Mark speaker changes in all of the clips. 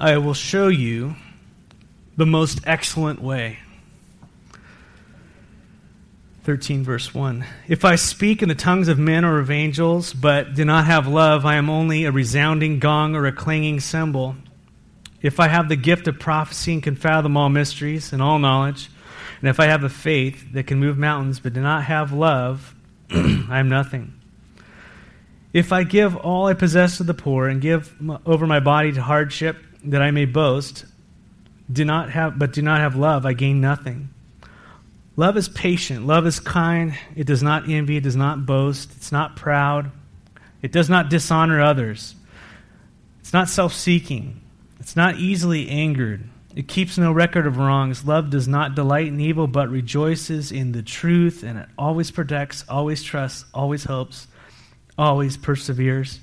Speaker 1: I will show you the most excellent way. 13, verse 1. If I speak in the tongues of men or of angels, but do not have love, I am only a resounding gong or a clanging cymbal. If I have the gift of prophecy and can fathom all mysteries and all knowledge, and if I have a faith that can move mountains but do not have love, I am nothing. If I give all I possess to the poor and give over my body to hardship that I may boast, do not have, but do not have love, I gain nothing. Love is patient. Love is kind. It does not envy. It does not boast. It's not proud. It does not dishonor others. It's not self seeking. It's not easily angered. It keeps no record of wrongs. Love does not delight in evil, but rejoices in the truth, and it always protects, always trusts, always hopes, always perseveres.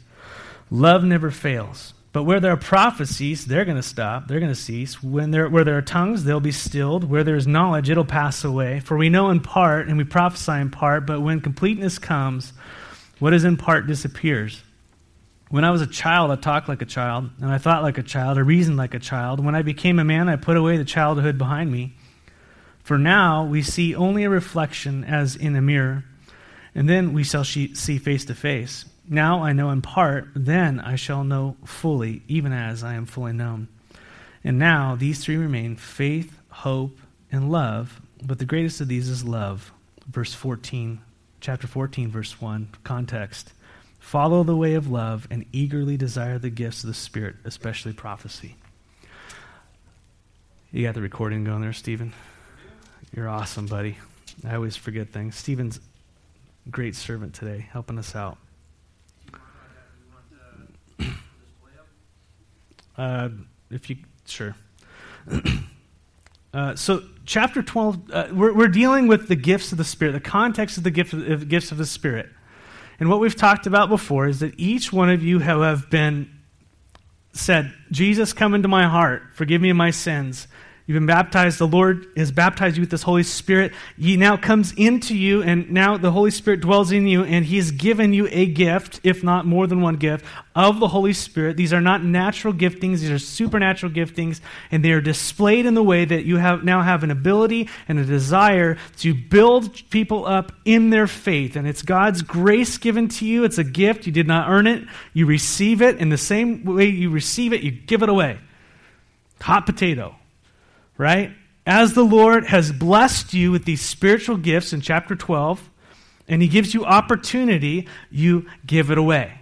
Speaker 1: Love never fails. But where there are prophecies, they're going to stop. They're going to cease. When there, where there are tongues, they'll be stilled. Where there is knowledge, it'll pass away. For we know in part and we prophesy in part, but when completeness comes, what is in part disappears. When I was a child, I talked like a child, and I thought like a child, I reasoned like a child. When I became a man, I put away the childhood behind me. For now, we see only a reflection as in a mirror, and then we shall see face to face. Now I know in part, then I shall know fully, even as I am fully known. And now these three remain faith, hope, and love, but the greatest of these is love. Verse 14, chapter 14, verse 1, context. Follow the way of love and eagerly desire the gifts of the Spirit, especially prophecy. You got the recording going there, Stephen? You're awesome, buddy. I always forget things. Stephen's great servant today, helping us out. Uh, if you sure. uh, so, chapter twelve, uh, we're, we're dealing with the gifts of the Spirit, the context of the gift of, gifts of the Spirit, and what we've talked about before is that each one of you have been said, "Jesus, come into my heart, forgive me my sins." You've been baptized. The Lord has baptized you with this Holy Spirit. He now comes into you, and now the Holy Spirit dwells in you, and He has given you a gift, if not more than one gift, of the Holy Spirit. These are not natural giftings, these are supernatural giftings, and they are displayed in the way that you have now have an ability and a desire to build people up in their faith. And it's God's grace given to you. It's a gift. You did not earn it. You receive it. In the same way you receive it, you give it away. Hot potato right? As the Lord has blessed you with these spiritual gifts in chapter 12, and he gives you opportunity, you give it away.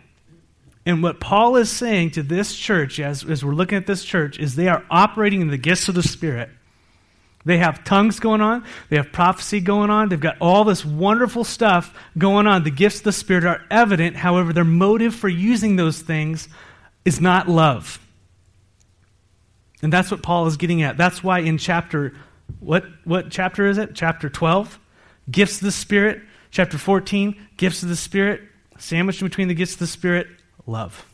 Speaker 1: And what Paul is saying to this church, as, as we're looking at this church, is they are operating in the gifts of the Spirit. They have tongues going on, they have prophecy going on, they've got all this wonderful stuff going on. The gifts of the Spirit are evident, however, their motive for using those things is not love. And that's what Paul is getting at. That's why in chapter, what, what chapter is it? Chapter 12, gifts of the Spirit. Chapter 14, gifts of the Spirit. Sandwiched between the gifts of the Spirit, love.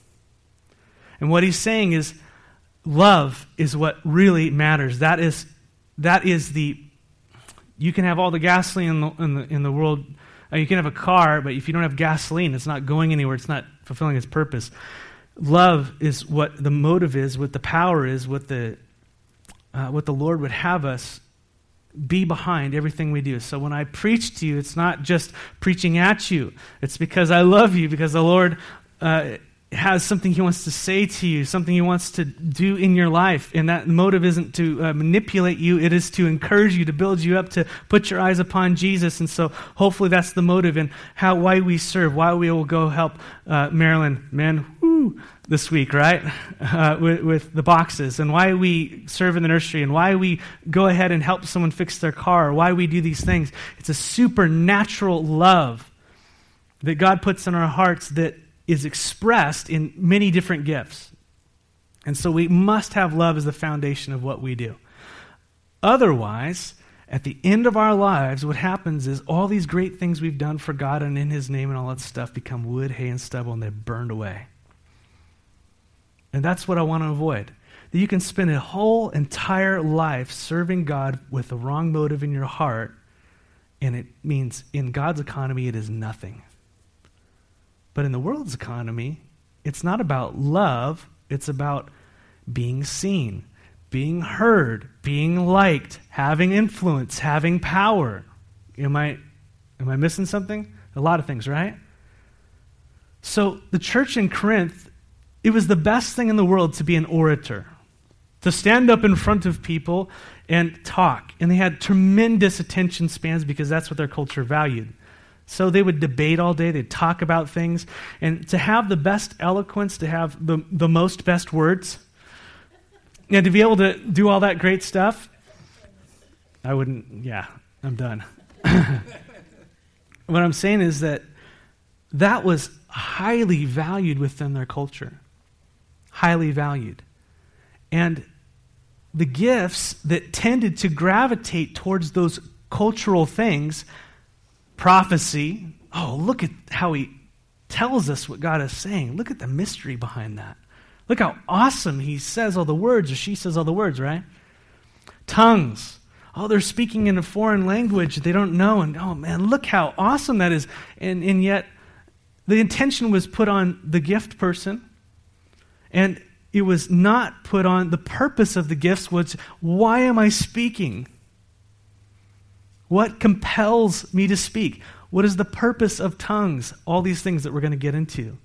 Speaker 1: And what he's saying is, love is what really matters. That is, that is the, you can have all the gasoline in the, in the, in the world. Uh, you can have a car, but if you don't have gasoline, it's not going anywhere. It's not fulfilling its purpose love is what the motive is, what the power is, what the, uh, what the Lord would have us be behind everything we do. So when I preach to you, it's not just preaching at you, it's because I love you, because the Lord uh, has something He wants to say to you, something He wants to do in your life. And that motive isn't to uh, manipulate you, it is to encourage you, to build you up, to put your eyes upon Jesus. And so hopefully that's the motive and how, why we serve, why we will go help uh, Marilyn. Man, this week, right? Uh, with, with, the boxes, and why we serve in the nursery, and why we go ahead and help someone fix their car, why we do these things. It's a supernatural love that God puts in our hearts that is expressed in many different gifts. And so we must have love as the foundation of what we do. Otherwise, at the end of our lives, what happens is all these great things we've done for God and in His name and all that stuff become wood, hay, and stubble, and they're burned away. And that's what I want to avoid. That you can spend a whole entire life serving God with the wrong motive in your heart, and it means in God's economy it is nothing. But in the world's economy, it's not about love, it's about being seen, being heard, being liked, having influence, having power. Am I, am I missing something? A lot of things, right? So the church in Corinth, it was the best thing in the world to be an orator, to stand up in front of people and talk. And they had tremendous attention spans because that's what their culture valued. So they would debate all day, they'd talk about things. And to have the best eloquence, to have the, the most best words, and to be able to do all that great stuff, I wouldn't, yeah, I'm done. what I'm saying is that that was highly valued within their culture. Highly valued. And the gifts that tended to gravitate towards those cultural things prophecy. Oh, look at how he tells us what God is saying. Look at the mystery behind that. Look how awesome he says all the words, or she says all the words, right? Tongues. Oh, they're speaking in a foreign language they don't know. And oh, man, look how awesome that is. And, and yet, the intention was put on the gift person. And it was not put on the purpose of the gifts was why am I speaking? What compels me to speak? What is the purpose of tongues? All these things that we're going to get into.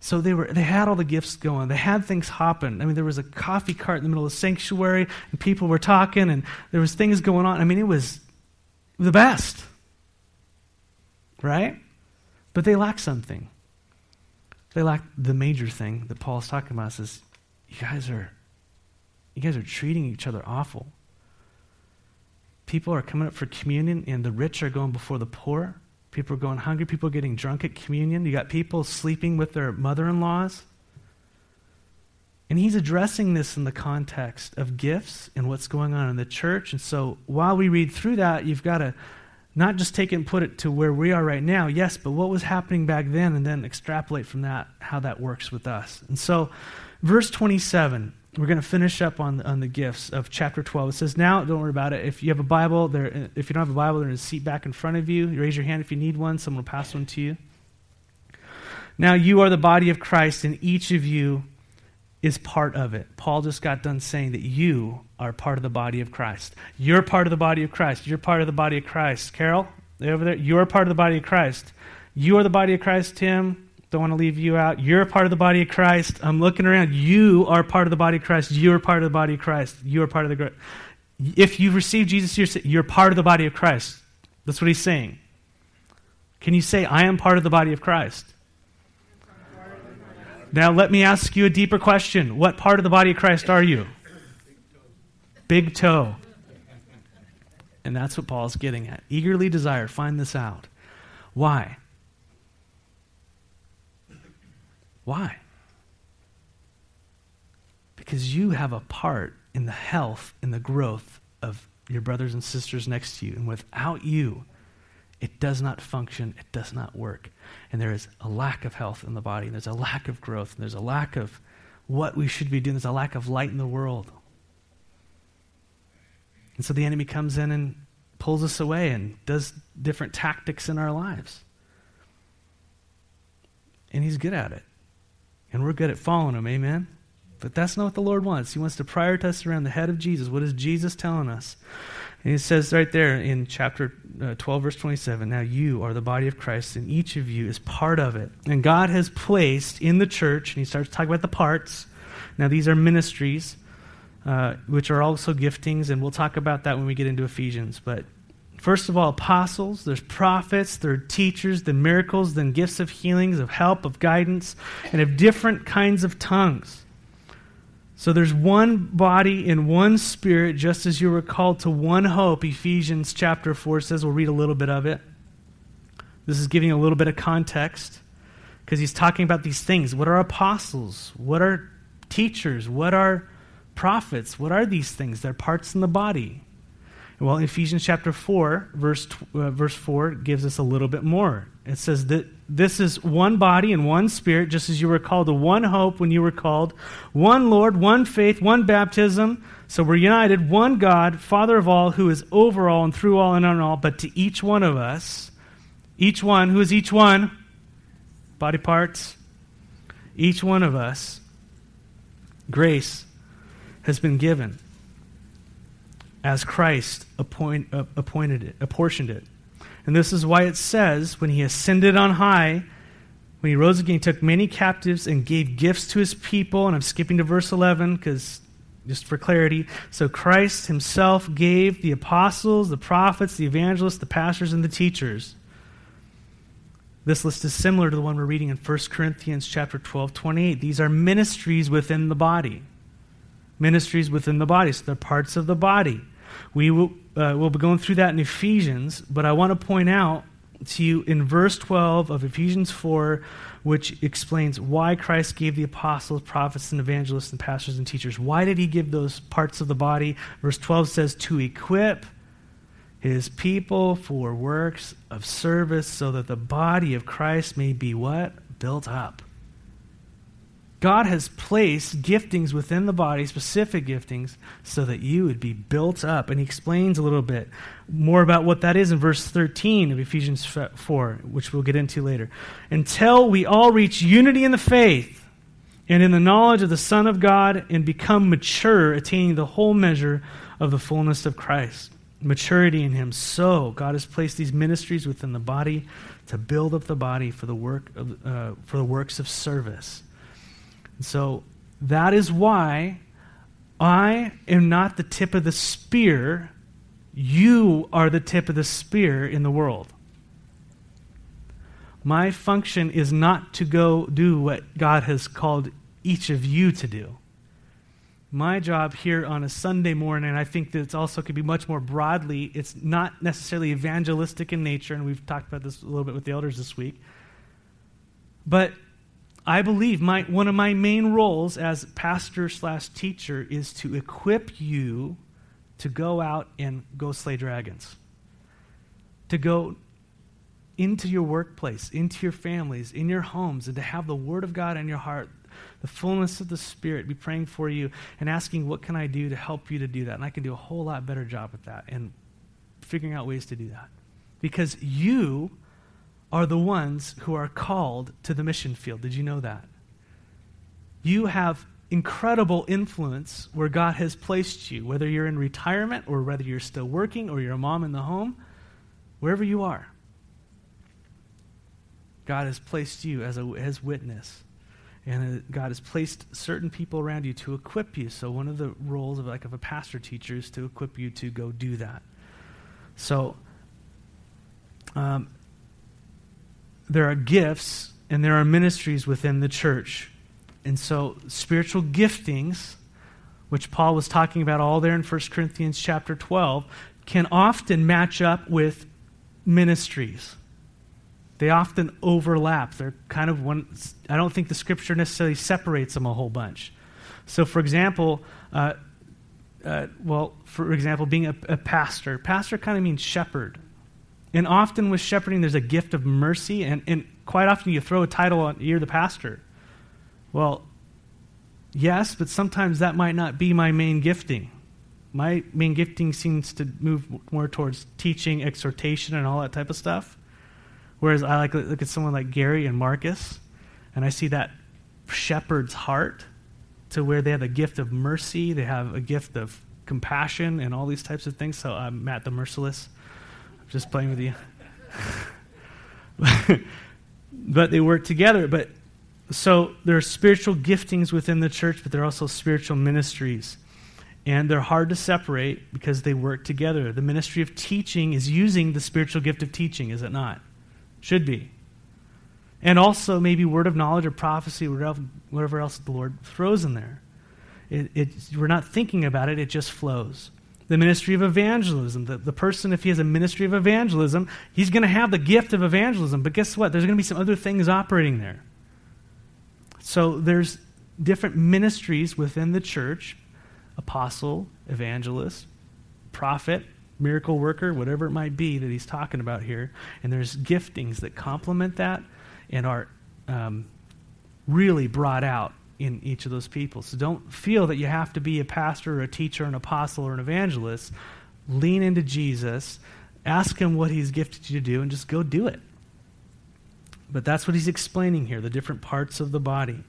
Speaker 1: So they were they had all the gifts going. They had things hopping. I mean, there was a coffee cart in the middle of the sanctuary, and people were talking, and there was things going on. I mean, it was the best. Right? But they lacked something. They lacked the major thing that Paul's talking about is you guys are you guys are treating each other awful. People are coming up for communion, and the rich are going before the poor. People are going hungry. People are getting drunk at communion. You got people sleeping with their mother in laws. And he's addressing this in the context of gifts and what's going on in the church. And so while we read through that, you've got to not just take it and put it to where we are right now, yes, but what was happening back then, and then extrapolate from that how that works with us. And so, verse 27 we're going to finish up on, on the gifts of chapter 12. It says, Now, don't worry about it. If you have a Bible, there, if you don't have a Bible, there's a seat back in front of you. you. Raise your hand if you need one. Someone will pass one to you. Now, you are the body of Christ, and each of you is part of it. Paul just got done saying that you are part of the body of Christ. You're part of the body of Christ. You're part of the body of Christ. Carol, over there, you're part of the body of Christ. You are the body of Christ, Tim. Don't want to leave you out. You're a part of the body of Christ. I'm looking around. You are part of the body of Christ. You're part of the body of Christ. You are part of the. If you've received Jesus, you're, you're part of the body of Christ. That's what he's saying. Can you say, I am part of the body of Christ? Now, let me ask you a deeper question. What part of the body of Christ are you? Big toe. And that's what Paul's getting at. Eagerly desire, find this out. Why? Why? Because you have a part in the health and the growth of your brothers and sisters next to you. And without you, it does not function, it does not work. And there is a lack of health in the body, there's a lack of growth, and there's a lack of what we should be doing, there's a lack of light in the world. And so the enemy comes in and pulls us away and does different tactics in our lives. And he's good at it. And we're good at following him, amen? But that's not what the Lord wants. He wants to prioritize around the head of Jesus. What is Jesus telling us? And he says right there in chapter uh, 12, verse 27 Now you are the body of Christ, and each of you is part of it. And God has placed in the church, and he starts talking about the parts. Now, these are ministries, uh, which are also giftings, and we'll talk about that when we get into Ephesians. But First of all, apostles, there's prophets, there are teachers, then miracles, then gifts of healings, of help, of guidance, and of different kinds of tongues. So there's one body and one spirit, just as you were called to one hope. Ephesians chapter 4 says, we'll read a little bit of it. This is giving a little bit of context because he's talking about these things. What are apostles? What are teachers? What are prophets? What are these things? They're parts in the body. Well, Ephesians chapter 4, verse, uh, verse 4 gives us a little bit more. It says that this is one body and one spirit, just as you were called to one hope when you were called, one Lord, one faith, one baptism. So we're united, one God, Father of all, who is over all and through all and on all. But to each one of us, each one, who is each one? Body parts. Each one of us Grace has been given as Christ appoint, uh, appointed it, apportioned it. And this is why it says, when he ascended on high, when he rose again, he took many captives and gave gifts to his people. And I'm skipping to verse 11 because just for clarity. So Christ himself gave the apostles, the prophets, the evangelists, the pastors, and the teachers. This list is similar to the one we're reading in 1 Corinthians chapter 12, 28. These are ministries within the body. Ministries within the body. So they're parts of the body. We will uh, we'll be going through that in Ephesians, but I want to point out to you in verse 12 of Ephesians 4, which explains why Christ gave the apostles, prophets, and evangelists, and pastors and teachers. Why did he give those parts of the body? Verse 12 says, to equip his people for works of service so that the body of Christ may be what? Built up. God has placed giftings within the body, specific giftings, so that you would be built up. And he explains a little bit more about what that is in verse 13 of Ephesians 4, which we'll get into later. Until we all reach unity in the faith and in the knowledge of the Son of God and become mature, attaining the whole measure of the fullness of Christ. Maturity in him. So, God has placed these ministries within the body to build up the body for the, work of, uh, for the works of service so that is why I am not the tip of the spear. You are the tip of the spear in the world. My function is not to go do what God has called each of you to do. My job here on a Sunday morning, and I think that it also could be much more broadly, it's not necessarily evangelistic in nature, and we've talked about this a little bit with the elders this week. But I believe my, one of my main roles as pastor slash teacher is to equip you to go out and go slay dragons. To go into your workplace, into your families, in your homes, and to have the Word of God in your heart, the fullness of the Spirit, be praying for you and asking, What can I do to help you to do that? And I can do a whole lot better job at that and figuring out ways to do that. Because you are the ones who are called to the mission field. Did you know that? You have incredible influence where God has placed you, whether you're in retirement or whether you're still working or you're a mom in the home, wherever you are. God has placed you as a as witness. And uh, God has placed certain people around you to equip you. So one of the roles of like of a pastor teacher is to equip you to go do that. So um, there are gifts and there are ministries within the church. And so spiritual giftings, which Paul was talking about all there in 1 Corinthians chapter 12, can often match up with ministries. They often overlap. They're kind of one, I don't think the scripture necessarily separates them a whole bunch. So, for example, uh, uh, well, for example, being a, a pastor, pastor kind of means shepherd. And often with shepherding, there's a gift of mercy, and, and quite often you throw a title on, you're the pastor. Well, yes, but sometimes that might not be my main gifting. My main gifting seems to move more towards teaching, exhortation, and all that type of stuff. Whereas I like look at someone like Gary and Marcus, and I see that shepherd's heart to where they have a gift of mercy, they have a gift of compassion, and all these types of things. So I'm Matt the Merciless. Just playing with you. but they work together. But so there are spiritual giftings within the church, but there are also spiritual ministries. And they're hard to separate because they work together. The ministry of teaching is using the spiritual gift of teaching, is it not? Should be. And also maybe word of knowledge or prophecy, whatever else the Lord throws in there. It, it, we're not thinking about it, it just flows the ministry of evangelism. The, the person, if he has a ministry of evangelism, he's going to have the gift of evangelism. But guess what? There's going to be some other things operating there. So there's different ministries within the church apostle, evangelist, prophet, miracle worker, whatever it might be that he's talking about here. And there's giftings that complement that and are um, really brought out in each of those people. So don't feel that you have to be a pastor or a teacher, or an apostle or an evangelist. Lean into Jesus, ask him what he's gifted you to do, and just go do it. But that's what he's explaining here the different parts of the body.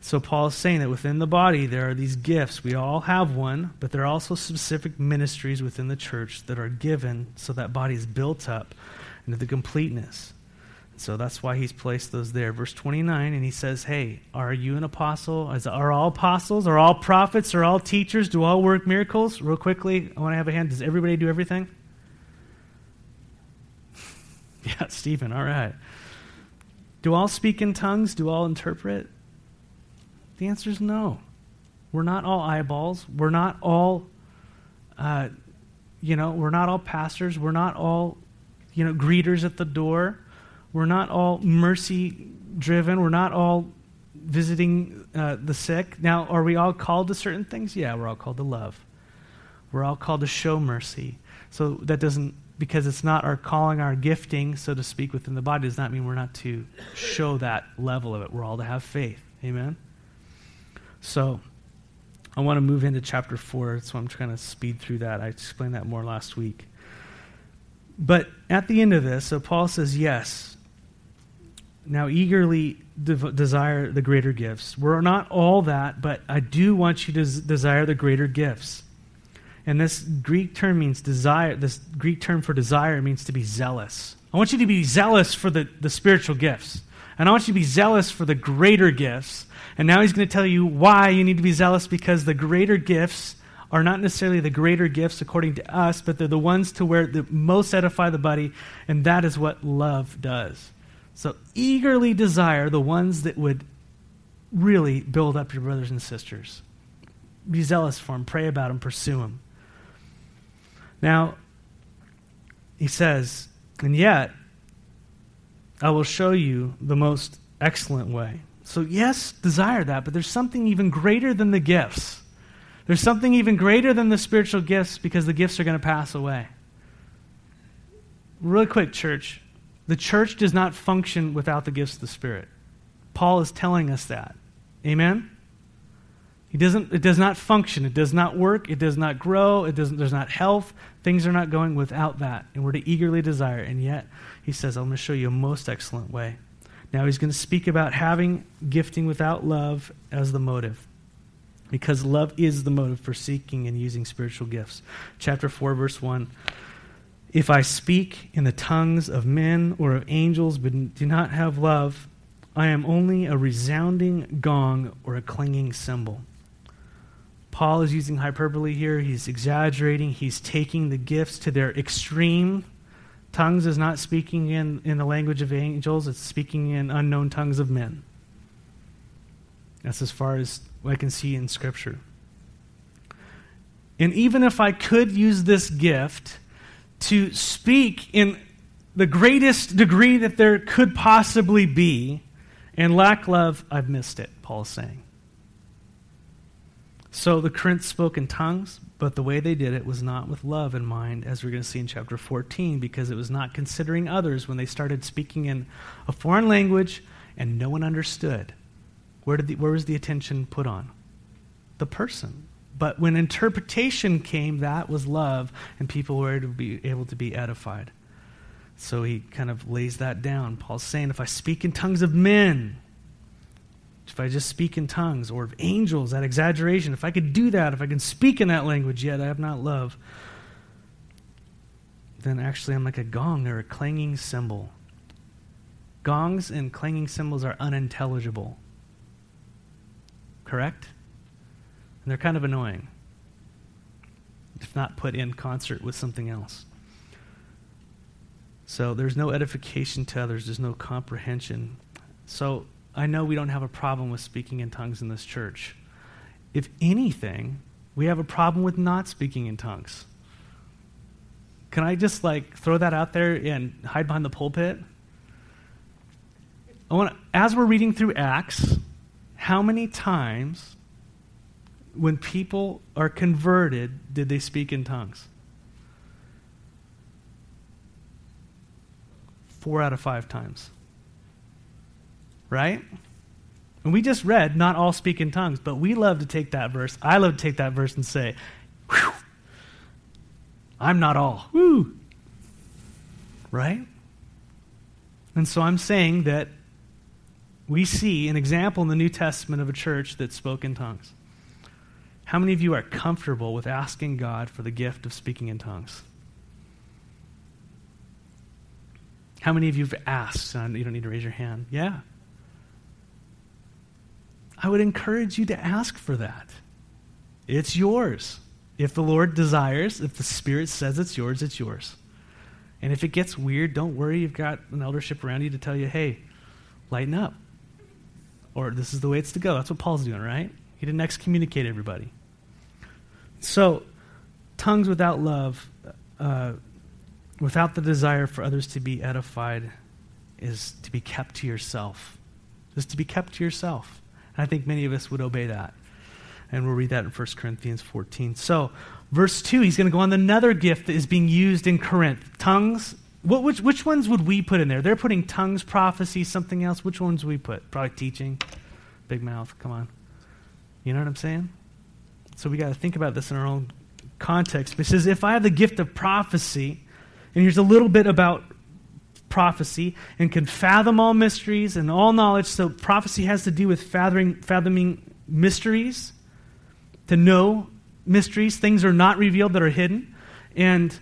Speaker 1: So Paul is saying that within the body there are these gifts. We all have one, but there are also specific ministries within the church that are given so that body is built up into the completeness. So that's why he's placed those there. Verse 29, and he says, Hey, are you an apostle? Are all apostles? Are all prophets? Are all teachers? Do all work miracles? Real quickly, I want to have a hand. Does everybody do everything? yeah, Stephen, all right. Do all speak in tongues? Do all interpret? The answer is no. We're not all eyeballs. We're not all, uh, you know, we're not all pastors. We're not all, you know, greeters at the door. We're not all mercy driven. We're not all visiting uh, the sick. Now, are we all called to certain things? Yeah, we're all called to love. We're all called to show mercy. So that doesn't, because it's not our calling, our gifting, so to speak, within the body, does not mean we're not to show that level of it. We're all to have faith. Amen? So, I want to move into chapter 4, so I'm trying to speed through that. I explained that more last week. But at the end of this, so Paul says, Yes, now eagerly de- desire the greater gifts. We're not all that, but I do want you to desire the greater gifts. And this Greek term means desire. This Greek term for desire means to be zealous. I want you to be zealous for the, the spiritual gifts. And I want you to be zealous for the greater gifts. And now he's going to tell you why you need to be zealous because the greater gifts are not necessarily the greater gifts according to us, but they're the ones to where the most edify the body, and that is what love does. So eagerly desire the ones that would really build up your brothers and sisters. Be zealous for them, pray about them, pursue them. Now, he says, and yet, I will show you the most excellent way. So, yes, desire that, but there's something even greater than the gifts. There's something even greater than the spiritual gifts because the gifts are going to pass away. Really quick, church. The church does not function without the gifts of the Spirit. Paul is telling us that. Amen? He doesn't, it does not function. It does not work. It does not grow. It doesn't, there's not health. Things are not going without that. And we're to eagerly desire. And yet, he says, I'm going to show you a most excellent way. Now, he's going to speak about having gifting without love as the motive. Because love is the motive for seeking and using spiritual gifts. Chapter 4, verse 1. If I speak in the tongues of men or of angels, but do not have love, I am only a resounding gong or a clanging cymbal. Paul is using hyperbole here. He's exaggerating. He's taking the gifts to their extreme. Tongues is not speaking in, in the language of angels, it's speaking in unknown tongues of men. That's as far as I can see in Scripture. And even if I could use this gift, to speak in the greatest degree that there could possibly be and lack love, I've missed it, Paul is saying. So the Corinthians spoke in tongues, but the way they did it was not with love in mind, as we're going to see in chapter 14, because it was not considering others when they started speaking in a foreign language and no one understood. Where, did the, where was the attention put on? The person, but when interpretation came, that was love, and people were to be able to be edified. So he kind of lays that down. Paul's saying, if I speak in tongues of men, if I just speak in tongues, or of angels, that exaggeration, if I could do that, if I can speak in that language, yet I have not love, then actually I'm like a gong or a clanging cymbal. Gongs and clanging cymbals are unintelligible. Correct? And they're kind of annoying, if not put in concert with something else. So there's no edification to others, there's no comprehension. So I know we don't have a problem with speaking in tongues in this church. If anything, we have a problem with not speaking in tongues. Can I just like throw that out there and hide behind the pulpit? I want as we're reading through Acts, how many times when people are converted, did they speak in tongues? Four out of five times. Right? And we just read, not all speak in tongues, but we love to take that verse. I love to take that verse and say, I'm not all. Woo! Right? And so I'm saying that we see an example in the New Testament of a church that spoke in tongues. How many of you are comfortable with asking God for the gift of speaking in tongues? How many of you have asked? You don't need to raise your hand. Yeah. I would encourage you to ask for that. It's yours. If the Lord desires, if the Spirit says it's yours, it's yours. And if it gets weird, don't worry. You've got an eldership around you to tell you, hey, lighten up. Or this is the way it's to go. That's what Paul's doing, right? He didn't excommunicate everybody. So, tongues without love, uh, without the desire for others to be edified, is to be kept to yourself. Is to be kept to yourself. And I think many of us would obey that. And we'll read that in 1 Corinthians 14. So, verse 2, he's going to go on another gift that is being used in Corinth tongues. What, which, which ones would we put in there? They're putting tongues, prophecy, something else. Which ones we put? Probably teaching. Big mouth. Come on. You know what I'm saying? So we got to think about this in our own context. It says, if I have the gift of prophecy, and here's a little bit about prophecy, and can fathom all mysteries and all knowledge. So prophecy has to do with fathoming, fathoming mysteries, to know mysteries. Things are not revealed that are hidden. And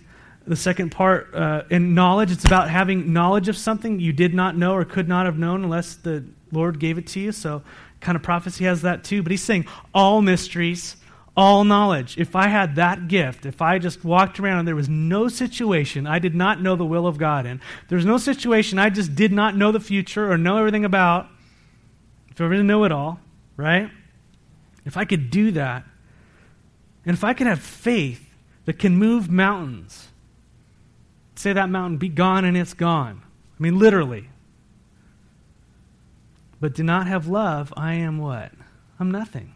Speaker 1: the second part, uh, in knowledge, it's about having knowledge of something you did not know or could not have known unless the Lord gave it to you. So, kind of prophecy has that too. But he's saying all mysteries, all knowledge. If I had that gift, if I just walked around and there was no situation I did not know the will of God in, there's no situation I just did not know the future or know everything about, if I really know it all, right? If I could do that, and if I could have faith that can move mountains, say that mountain, be gone and it's gone. I mean, literally. But do not have love, I am what? I'm nothing.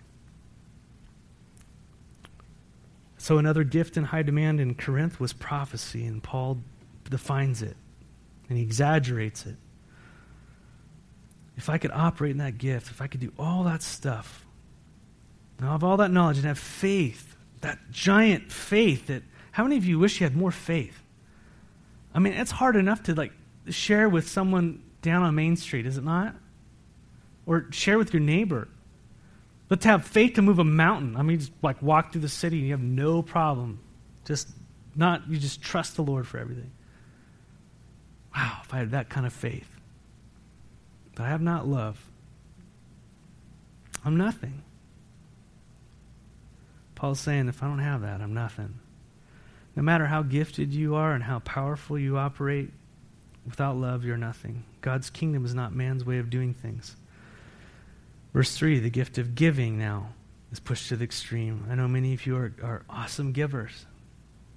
Speaker 1: So, another gift in high demand in Corinth was prophecy, and Paul defines it and he exaggerates it. If I could operate in that gift, if I could do all that stuff, and have all that knowledge and have faith, that giant faith that, how many of you wish you had more faith? I mean, it's hard enough to like share with someone down on Main Street, is it not? Or share with your neighbor. But to have faith to move a mountain, I mean, just like walk through the city and you have no problem. Just not, you just trust the Lord for everything. Wow, if I had that kind of faith. But I have not love. I'm nothing. Paul's saying, if I don't have that, I'm nothing. No matter how gifted you are and how powerful you operate, without love, you're nothing. God's kingdom is not man's way of doing things. Verse 3 the gift of giving now is pushed to the extreme. I know many of you are, are awesome givers.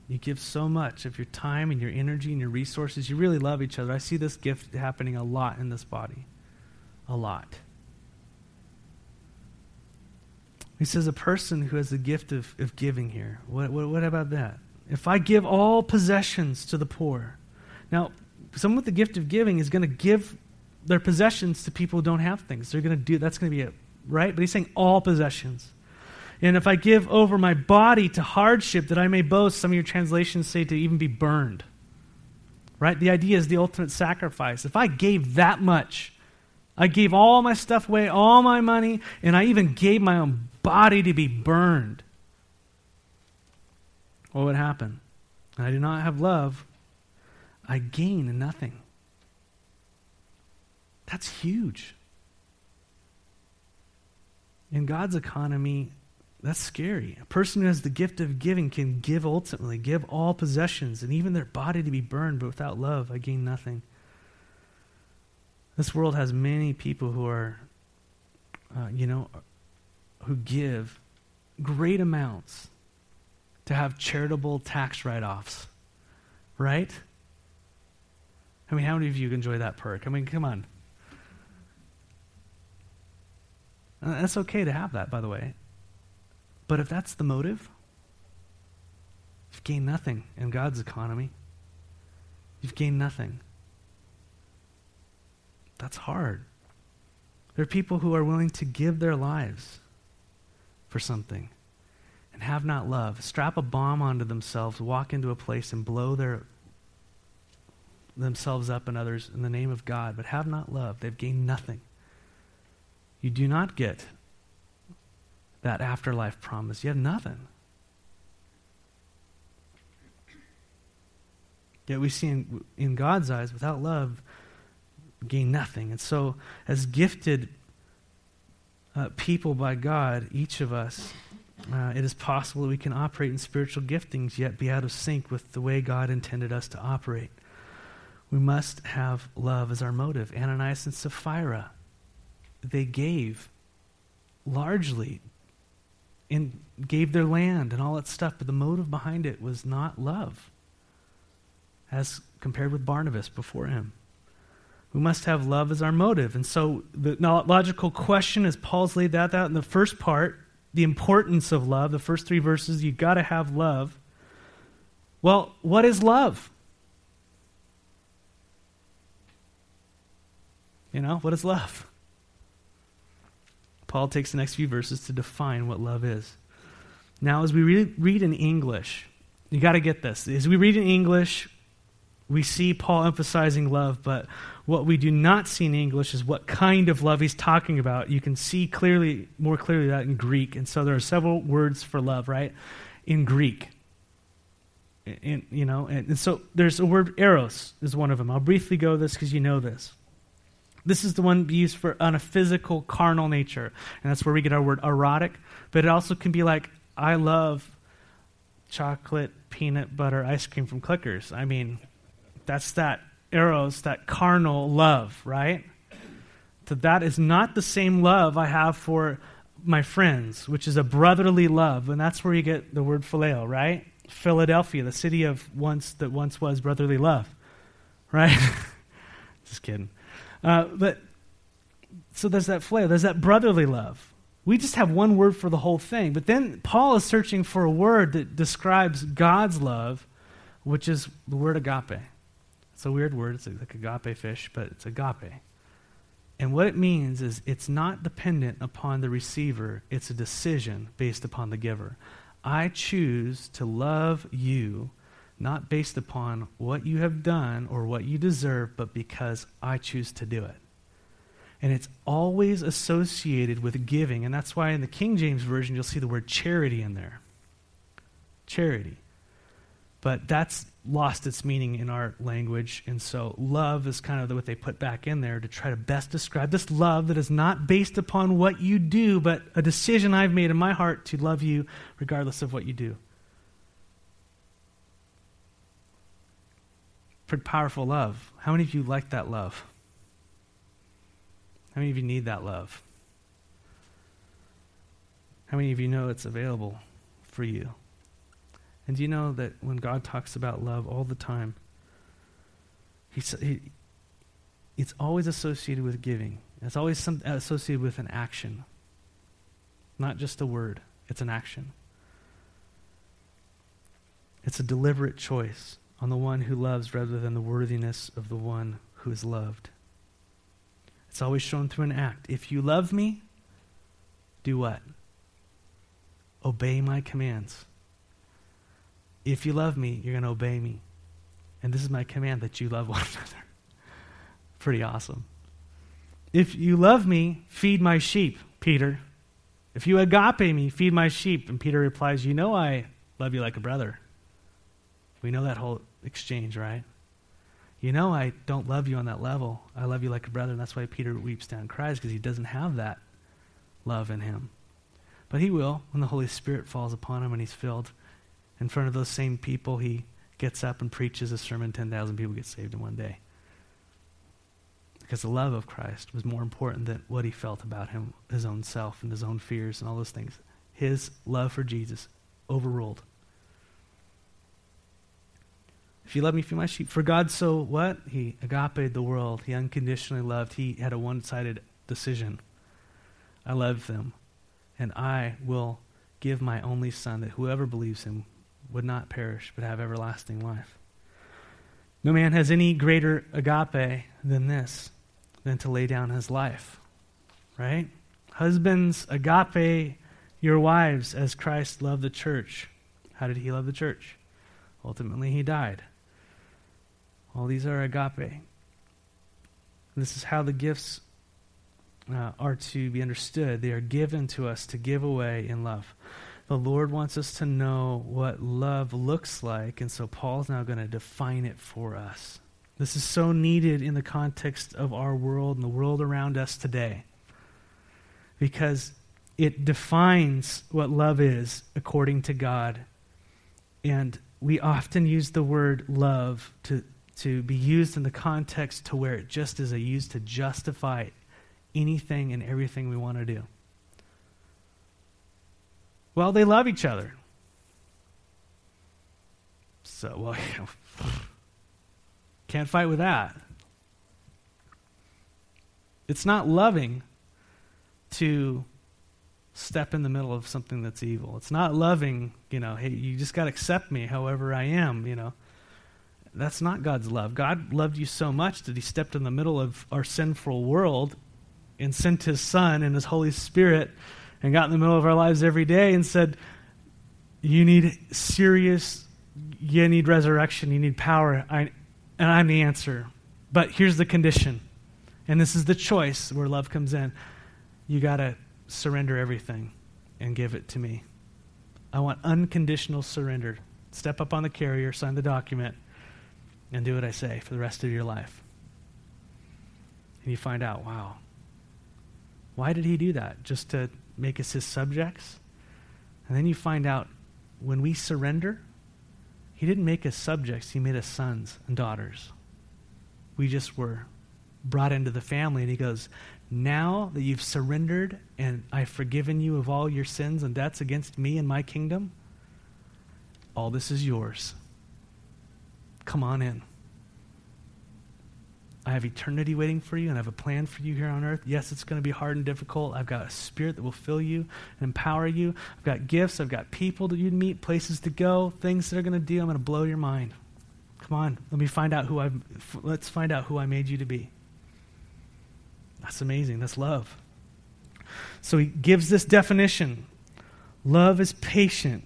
Speaker 1: You give so much of your time and your energy and your resources. You really love each other. I see this gift happening a lot in this body. A lot. He says a person who has the gift of, of giving here. What, what, what about that? If I give all possessions to the poor. Now, someone with the gift of giving is going to give their possessions to people who don't have things. They're going to do that's going to be it, right? But he's saying all possessions. And if I give over my body to hardship that I may boast, some of your translations say to even be burned. Right? The idea is the ultimate sacrifice. If I gave that much, I gave all my stuff away, all my money, and I even gave my own body to be burned. What would happen? I do not have love. I gain nothing. That's huge. In God's economy, that's scary. A person who has the gift of giving can give ultimately, give all possessions and even their body to be burned, but without love, I gain nothing. This world has many people who are, uh, you know, who give great amounts to have charitable tax write offs, right? I mean, how many of you enjoy that perk? I mean, come on. And that's okay to have that, by the way. But if that's the motive, you've gained nothing in God's economy. You've gained nothing. That's hard. There are people who are willing to give their lives for something and have not love, strap a bomb onto themselves, walk into a place and blow their themselves up and others in the name of God, but have not love. They've gained nothing. You do not get that afterlife promise. You have nothing. Yet we see in, in God's eyes, without love, gain nothing. And so, as gifted uh, people by God, each of us, uh, it is possible that we can operate in spiritual giftings yet be out of sync with the way God intended us to operate. We must have love as our motive. Ananias and Sapphira, they gave largely and gave their land and all that stuff, but the motive behind it was not love, as compared with Barnabas before him. We must have love as our motive. And so the logical question, as Paul's laid that out in the first part, the importance of love, the first three verses, you've got to have love. Well, what is love? You know, what is love? Paul takes the next few verses to define what love is. Now, as we read, read in English, you got to get this. As we read in English, we see Paul emphasizing love, but what we do not see in English is what kind of love he's talking about. You can see clearly, more clearly that in Greek. And so there are several words for love, right? In Greek. In, you know, and, and so there's a word eros is one of them. I'll briefly go this because you know this. This is the one used for on a physical, carnal nature, and that's where we get our word erotic. But it also can be like, I love chocolate peanut butter ice cream from Clickers. I mean, that's that eros, that carnal love, right? So that is not the same love I have for my friends, which is a brotherly love, and that's where you get the word phileo, right? Philadelphia, the city of once that once was brotherly love, right? Just kidding. Uh, but so there's that phileo, there's that brotherly love. We just have one word for the whole thing, but then Paul is searching for a word that describes God's love, which is the word agape. It's a weird word. It's like agape fish, but it's agape. And what it means is it's not dependent upon the receiver, it's a decision based upon the giver. I choose to love you not based upon what you have done or what you deserve, but because I choose to do it. And it's always associated with giving. And that's why in the King James Version, you'll see the word charity in there. Charity. But that's lost its meaning in our language. And so love is kind of what they put back in there to try to best describe this love that is not based upon what you do, but a decision I've made in my heart to love you regardless of what you do. Pretty powerful love. How many of you like that love? How many of you need that love? How many of you know it's available for you? And do you know that when God talks about love all the time, he, he, it's always associated with giving. It's always some, associated with an action, not just a word. It's an action. It's a deliberate choice on the one who loves rather than the worthiness of the one who is loved. It's always shown through an act. If you love me, do what? Obey my commands. If you love me, you're going to obey me. And this is my command that you love one another. Pretty awesome. If you love me, feed my sheep, Peter. If you agape me, feed my sheep. And Peter replies, You know I love you like a brother. We know that whole exchange, right? You know I don't love you on that level. I love you like a brother. And that's why Peter weeps down and cries because he doesn't have that love in him. But he will when the Holy Spirit falls upon him and he's filled in front of those same people, he gets up and preaches a sermon, 10,000 people get saved in one day. Because the love of Christ was more important than what he felt about him, his own self and his own fears and all those things. His love for Jesus overruled. If you love me, feed my sheep. For God so what? He agape the world. He unconditionally loved. He had a one-sided decision. I love them, and I will give my only son that whoever believes him would not perish but have everlasting life. No man has any greater agape than this, than to lay down his life. Right? Husbands, agape your wives as Christ loved the church. How did he love the church? Ultimately, he died. These are agape. This is how the gifts uh, are to be understood. They are given to us to give away in love. The Lord wants us to know what love looks like, and so Paul's now going to define it for us. This is so needed in the context of our world and the world around us today because it defines what love is according to God. And we often use the word love to, to be used in the context to where it just is a used to justify anything and everything we want to do. Well, they love each other. So, well, you know, can't fight with that. It's not loving to step in the middle of something that's evil. It's not loving, you know, hey, you just got to accept me however I am, you know. That's not God's love. God loved you so much that he stepped in the middle of our sinful world and sent his son and his Holy Spirit and got in the middle of our lives every day and said, You need serious, you need resurrection, you need power. I, and I'm the answer. But here's the condition. And this is the choice where love comes in. You got to surrender everything and give it to me. I want unconditional surrender. Step up on the carrier, sign the document, and do what I say for the rest of your life. And you find out, wow, why did he do that? Just to make us his subjects? And then you find out when we surrender, he didn't make us subjects, he made us sons and daughters. We just were brought into the family, and he goes, Now that you've surrendered and I've forgiven you of all your sins and debts against me and my kingdom, all this is yours. Come on in. I have eternity waiting for you, and I have a plan for you here on earth. Yes, it's going to be hard and difficult. I've got a spirit that will fill you and empower you. I've got gifts. I've got people that you'd meet, places to go, things that are going to do. I'm going to blow your mind. Come on, let me find out who I. Let's find out who I made you to be. That's amazing. That's love. So he gives this definition: love is patient.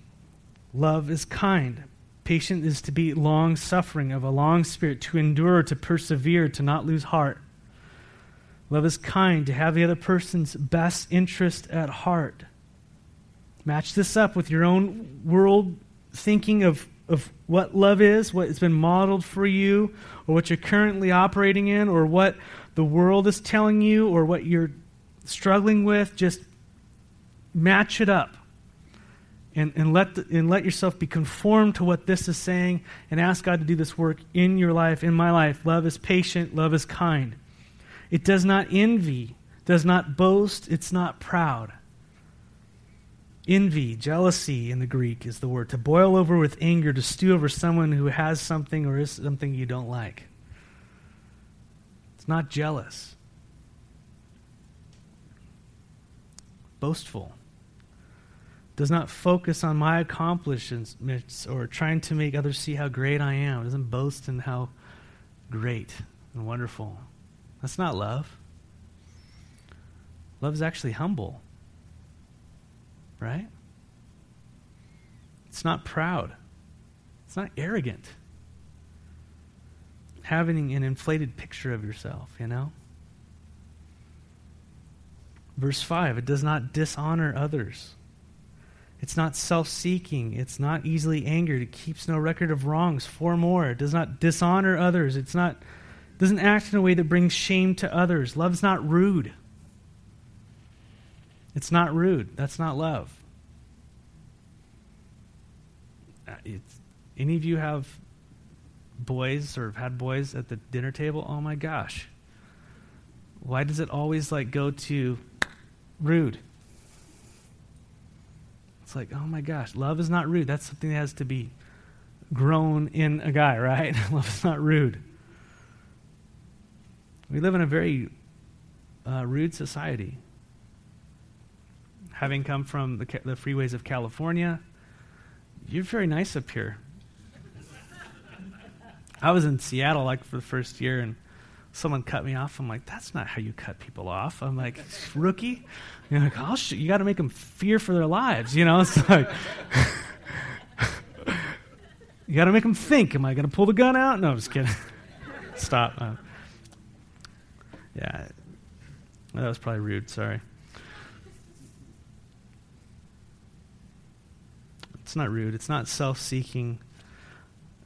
Speaker 1: Love is kind. Patient is to be long suffering, of a long spirit, to endure, to persevere, to not lose heart. Love is kind, to have the other person's best interest at heart. Match this up with your own world thinking of, of what love is, what has been modeled for you, or what you're currently operating in, or what the world is telling you, or what you're struggling with. Just match it up and, and, let the, and let yourself be conformed to what this is saying and ask God to do this work in your life, in my life. Love is patient, love is kind. It does not envy, does not boast, it's not proud. Envy, jealousy in the Greek is the word. To boil over with anger, to stew over someone who has something or is something you don't like. It's not jealous. Boastful does not focus on my accomplishments or trying to make others see how great I am. It doesn't boast in how great and wonderful. That's not love. Love is actually humble, right? It's not proud, it's not arrogant. Having an inflated picture of yourself, you know? Verse 5 it does not dishonor others. It's not self seeking. It's not easily angered. It keeps no record of wrongs. Four more. It does not dishonor others. It's not doesn't act in a way that brings shame to others. Love's not rude. It's not rude. That's not love. Uh, it's, any of you have boys or have had boys at the dinner table? Oh my gosh. Why does it always like go to rude? It's like, oh my gosh, love is not rude. That's something that has to be grown in a guy, right? love is not rude. We live in a very uh, rude society. Having come from the, the freeways of California, you're very nice up here. I was in Seattle like for the first year, and someone cut me off. I'm like, that's not how you cut people off. I'm like, rookie. You're like, I'll sh-. you got to make them fear for their lives. You know, it's like. you got to make them think. Am I going to pull the gun out? No, I'm just kidding. Stop. Uh, yeah. that was probably rude. Sorry. It's not rude. It's not self-seeking.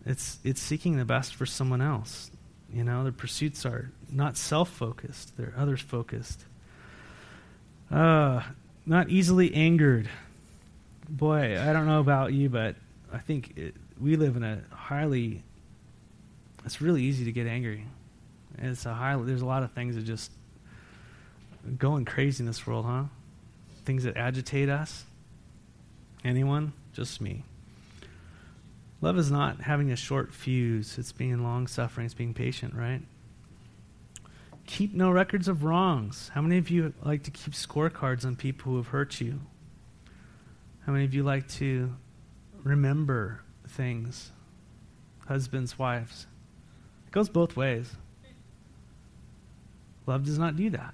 Speaker 1: It's it's seeking the best for someone else. You know, their pursuits are not self-focused; they're others-focused. Uh, not easily angered. Boy, I don't know about you, but I think it, we live in a highly. It's really easy to get angry. It's a high. There's a lot of things that just going crazy in this world, huh? Things that agitate us. Anyone? Just me. Love is not having a short fuse. It's being long suffering. It's being patient, right? Keep no records of wrongs. How many of you like to keep scorecards on people who have hurt you? How many of you like to remember things? Husbands, wives. It goes both ways. Love does not do that.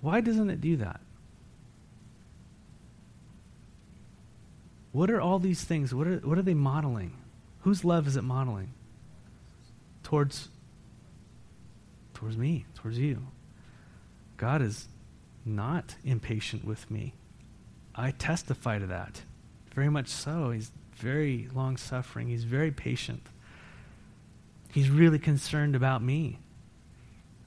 Speaker 1: Why doesn't it do that? What are all these things? What are, what are they modeling? Whose love is it modeling? Towards towards me, towards you. God is not impatient with me. I testify to that. Very much so. He's very long suffering. He's very patient. He's really concerned about me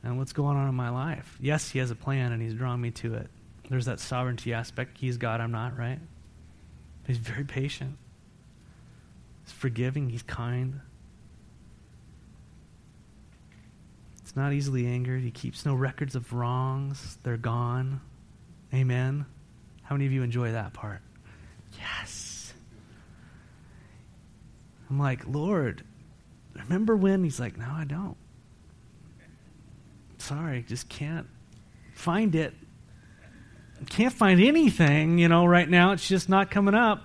Speaker 1: and what's going on in my life. Yes, he has a plan and he's drawing me to it. There's that sovereignty aspect. He's God, I'm not, right? He's very patient. He's forgiving, he's kind. It's not easily angered. He keeps no records of wrongs. They're gone. Amen. How many of you enjoy that part? Yes. I'm like, Lord, remember when? He's like, no, I don't sorry, just can't find it. Can't find anything, you know, right now. It's just not coming up.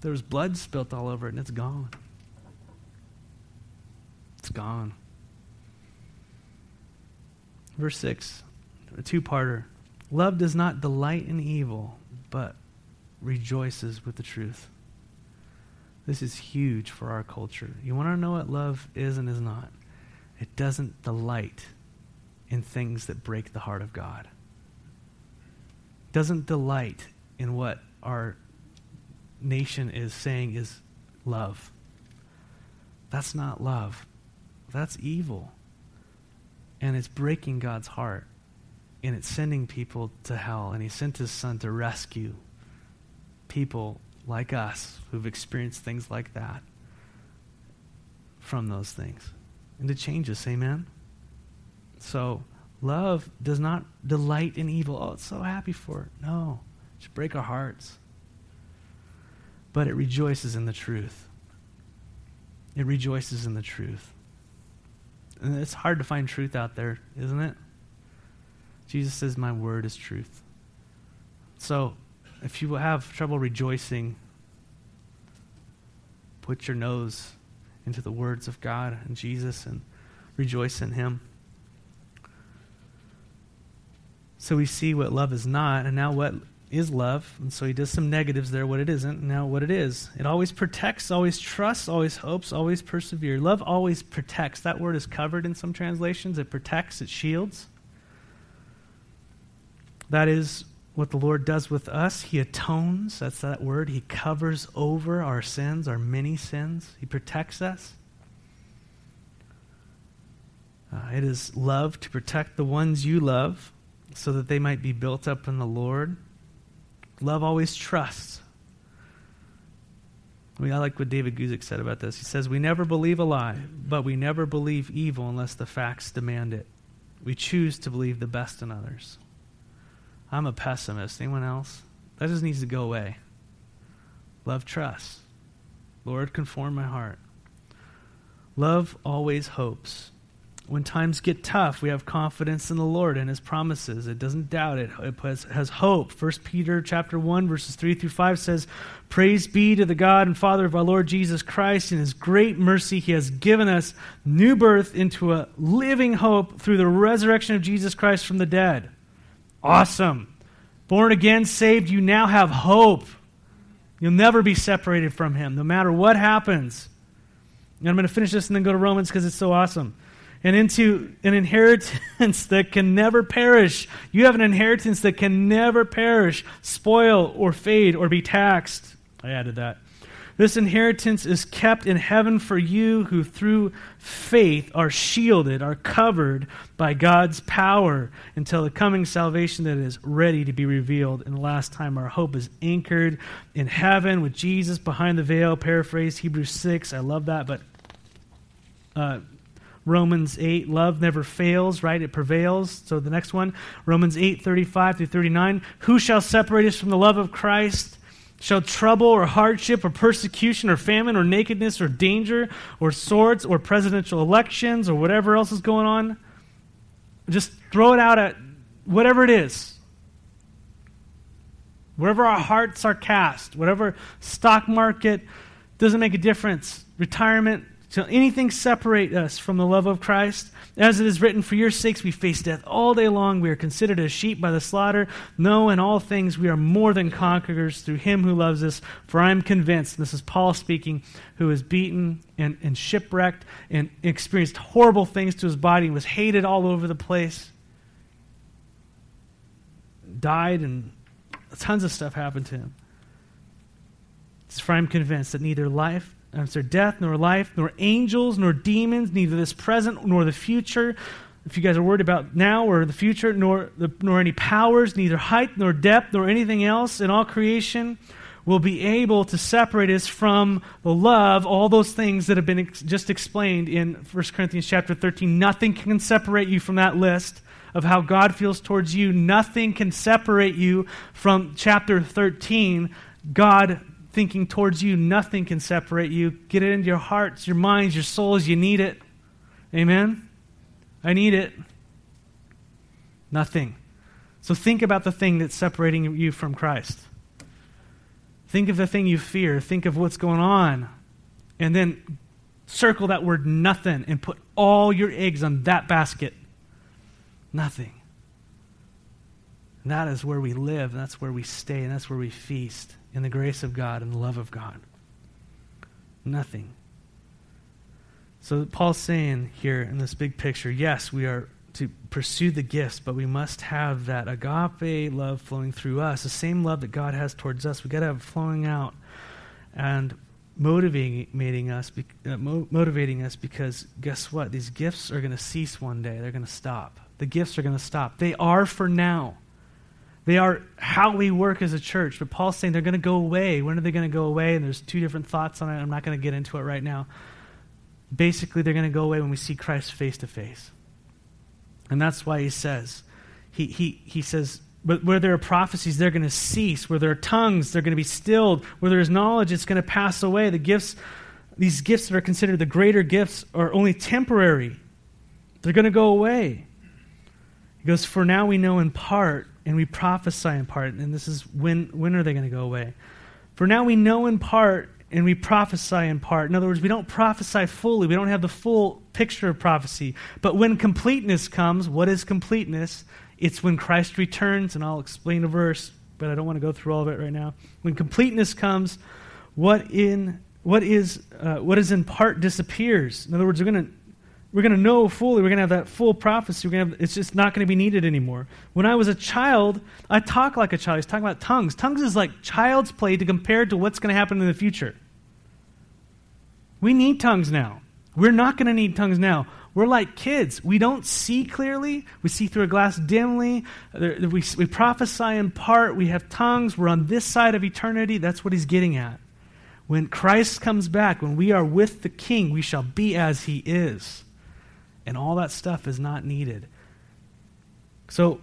Speaker 1: There's blood spilt all over it, and it's gone. It's gone. Verse 6, a two parter. Love does not delight in evil, but rejoices with the truth. This is huge for our culture. You want to know what love is and is not? It doesn't delight in things that break the heart of God. Doesn't delight in what our nation is saying is love. That's not love. That's evil. And it's breaking God's heart. And it's sending people to hell. And he sent his son to rescue people like us who've experienced things like that from those things and to change us. Amen? So, love does not delight in evil. Oh, it's so happy for it. No, it should break our hearts. But it rejoices in the truth. It rejoices in the truth. And it's hard to find truth out there, isn't it? Jesus says, My word is truth. So, if you have trouble rejoicing, put your nose into the words of God and Jesus and rejoice in Him. So we see what love is not, and now what is love. And so he does some negatives there, what it isn't, and now what it is. It always protects, always trusts, always hopes, always perseveres. Love always protects. That word is covered in some translations. It protects, it shields. That is what the Lord does with us. He atones, that's that word. He covers over our sins, our many sins. He protects us. Uh, it is love to protect the ones you love so that they might be built up in the Lord. Love always trusts. I, mean, I like what David Guzik said about this. He says, We never believe a lie, but we never believe evil unless the facts demand it. We choose to believe the best in others. I'm a pessimist. Anyone else? That just needs to go away. Love trusts. Lord, conform my heart. Love always hopes. When times get tough, we have confidence in the Lord and his promises. It doesn't doubt it. It has, hope. 1 Peter chapter 1 verses 3 through 5 says, "Praise be to the God and Father of our Lord Jesus Christ. In his great mercy he has given us new birth into a living hope through the resurrection of Jesus Christ from the dead." Awesome. Born again, saved, you now have hope. You'll never be separated from Him, no matter what happens. And I'm going to finish this and then go to Romans because it's so awesome. And into an inheritance that can never perish. You have an inheritance that can never perish, spoil, or fade, or be taxed. I added that. This inheritance is kept in heaven for you who through faith are shielded, are covered by God's power until the coming salvation that is ready to be revealed. And the last time, our hope is anchored in heaven with Jesus behind the veil. Paraphrase Hebrews 6. I love that, but uh, Romans 8, love never fails, right? It prevails. So the next one, Romans 8, 35 through 39. Who shall separate us from the love of Christ? Shall trouble or hardship or persecution or famine or nakedness or danger or swords or presidential elections or whatever else is going on? Just throw it out at whatever it is. Wherever our hearts are cast, whatever stock market doesn't make a difference, retirement, Shall anything separate us from the love of Christ? As it is written, For your sakes we face death all day long. We are considered as sheep by the slaughter. No, in all things we are more than conquerors through him who loves us. For I am convinced, this is Paul speaking, who was beaten and, and shipwrecked and experienced horrible things to his body and was hated all over the place. Died and tons of stuff happened to him. It's For I am convinced that neither life sorry, death, nor life, nor angels, nor demons, neither this present nor the future. If you guys are worried about now or the future, nor, the, nor any powers, neither height nor depth, nor anything else in all creation will be able to separate us from the love, all those things that have been ex- just explained in 1 Corinthians chapter 13. Nothing can separate you from that list of how God feels towards you. Nothing can separate you from chapter 13. God thinking towards you. Nothing can separate you. Get it into your hearts, your minds, your souls. You need it. Amen? I need it. Nothing. So think about the thing that's separating you from Christ. Think of the thing you fear. Think of what's going on. And then circle that word nothing and put all your eggs on that basket. Nothing. And that is where we live, and that's where we stay, and that's where we feast in the grace of God and the love of God. Nothing. So Paul's saying here in this big picture, yes, we are to pursue the gifts, but we must have that agape love flowing through us, the same love that God has towards us. We got to have flowing out and motivating us, uh, motivating us because guess what? These gifts are going to cease one day. They're going to stop. The gifts are going to stop. They are for now. They are how we work as a church. But Paul's saying they're going to go away. When are they going to go away? And there's two different thoughts on it. I'm not going to get into it right now. Basically, they're going to go away when we see Christ face to face. And that's why he says, he, he, he says, but where there are prophecies, they're going to cease. Where there are tongues, they're going to be stilled. Where there is knowledge, it's going to pass away. The gifts, these gifts that are considered the greater gifts, are only temporary. They're going to go away. He goes, For now we know in part, and we prophesy in part. And this is when, when are they going to go away? For now we know in part and we prophesy in part. In other words, we don't prophesy fully. We don't have the full picture of prophecy. But when completeness comes, what is completeness? It's when Christ returns, and I'll explain a verse, but I don't want to go through all of it right now. When completeness comes, what in what is uh, what is in part disappears. In other words, we're going to we're going to know fully. We're going to have that full prophecy. We're to have, it's just not going to be needed anymore. When I was a child, I talk like a child. He's talking about tongues. Tongues is like child's play to compare to what's going to happen in the future. We need tongues now. We're not going to need tongues now. We're like kids. We don't see clearly. We see through a glass dimly. We, we prophesy in part. We have tongues. We're on this side of eternity. That's what he's getting at. When Christ comes back, when we are with the King, we shall be as he is and all that stuff is not needed. So,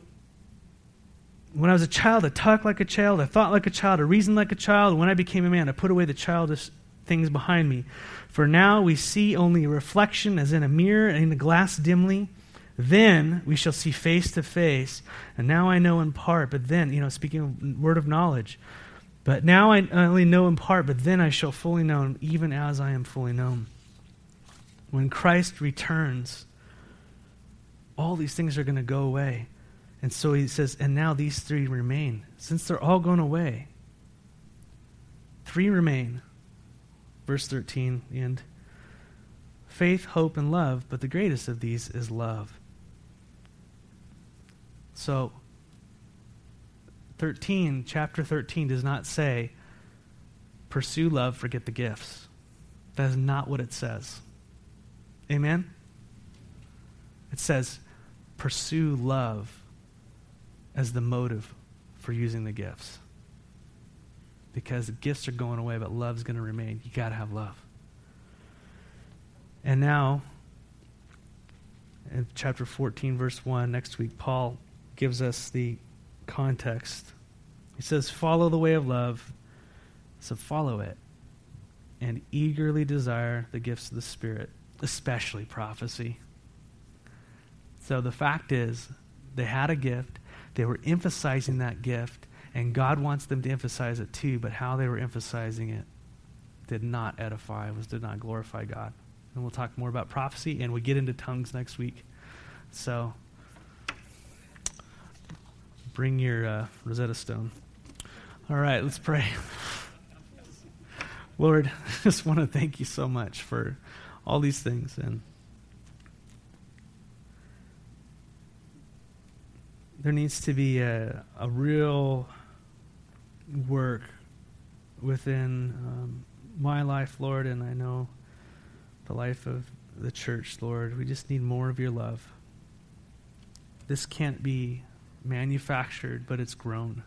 Speaker 1: when I was a child, I talked like a child, I thought like a child, I reasoned like a child. When I became a man, I put away the childish things behind me. For now we see only a reflection as in a mirror and in a glass dimly. Then we shall see face to face. And now I know in part, but then, you know, speaking of word of knowledge. But now I only know in part, but then I shall fully know, even as I am fully known. When Christ returns, all these things are going to go away. And so he says, and now these three remain. Since they're all going away, three remain. Verse 13, the end. faith, hope, and love, but the greatest of these is love. So, 13, chapter 13 does not say, pursue love, forget the gifts. That is not what it says. Amen? It says, pursue love as the motive for using the gifts. Because the gifts are going away, but love's going to remain. You got to have love. And now, in chapter 14, verse 1, next week, Paul gives us the context. He says, Follow the way of love, so follow it, and eagerly desire the gifts of the Spirit, especially prophecy. So the fact is, they had a gift, they were emphasizing that gift, and God wants them to emphasize it too, but how they were emphasizing it did not edify, was did not glorify God. And we'll talk more about prophecy, and we get into tongues next week. So bring your uh, Rosetta Stone. All right, let's pray. Lord, I just want to thank you so much for all these things and there needs to be a, a real work within um, my life, Lord, and I know the life of the church, Lord. We just need more of your love. This can't be manufactured, but it's grown.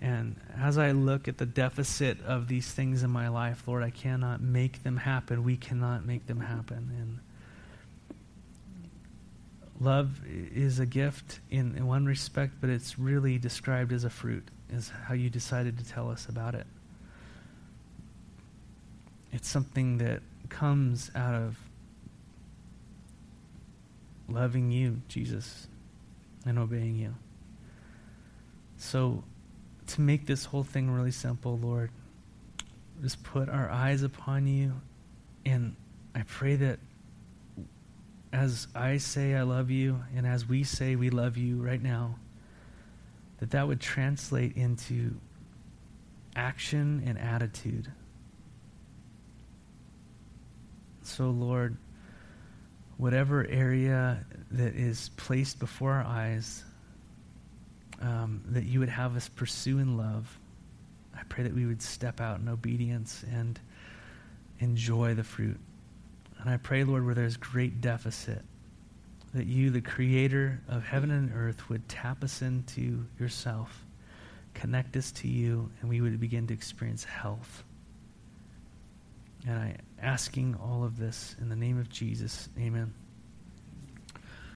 Speaker 1: And as I look at the deficit of these things in my life, Lord, I cannot make them happen. We cannot make them happen. And love is a gift in, in one respect, but it's really described as a fruit, is how you decided to tell us about it. It's something that comes out of loving you, Jesus, and obeying you. So, to make this whole thing really simple, Lord, just put our eyes upon you. And I pray that as I say I love you, and as we say we love you right now, that that would translate into action and attitude. So, Lord, whatever area that is placed before our eyes um, that you would have us pursue in love. I pray that we would step out in obedience and enjoy the fruit. And I pray, Lord, where there's great deficit, that you, the creator of heaven and earth, would tap us into yourself, connect us to you, and we would begin to experience health. And I asking all of this in the name of Jesus. Amen.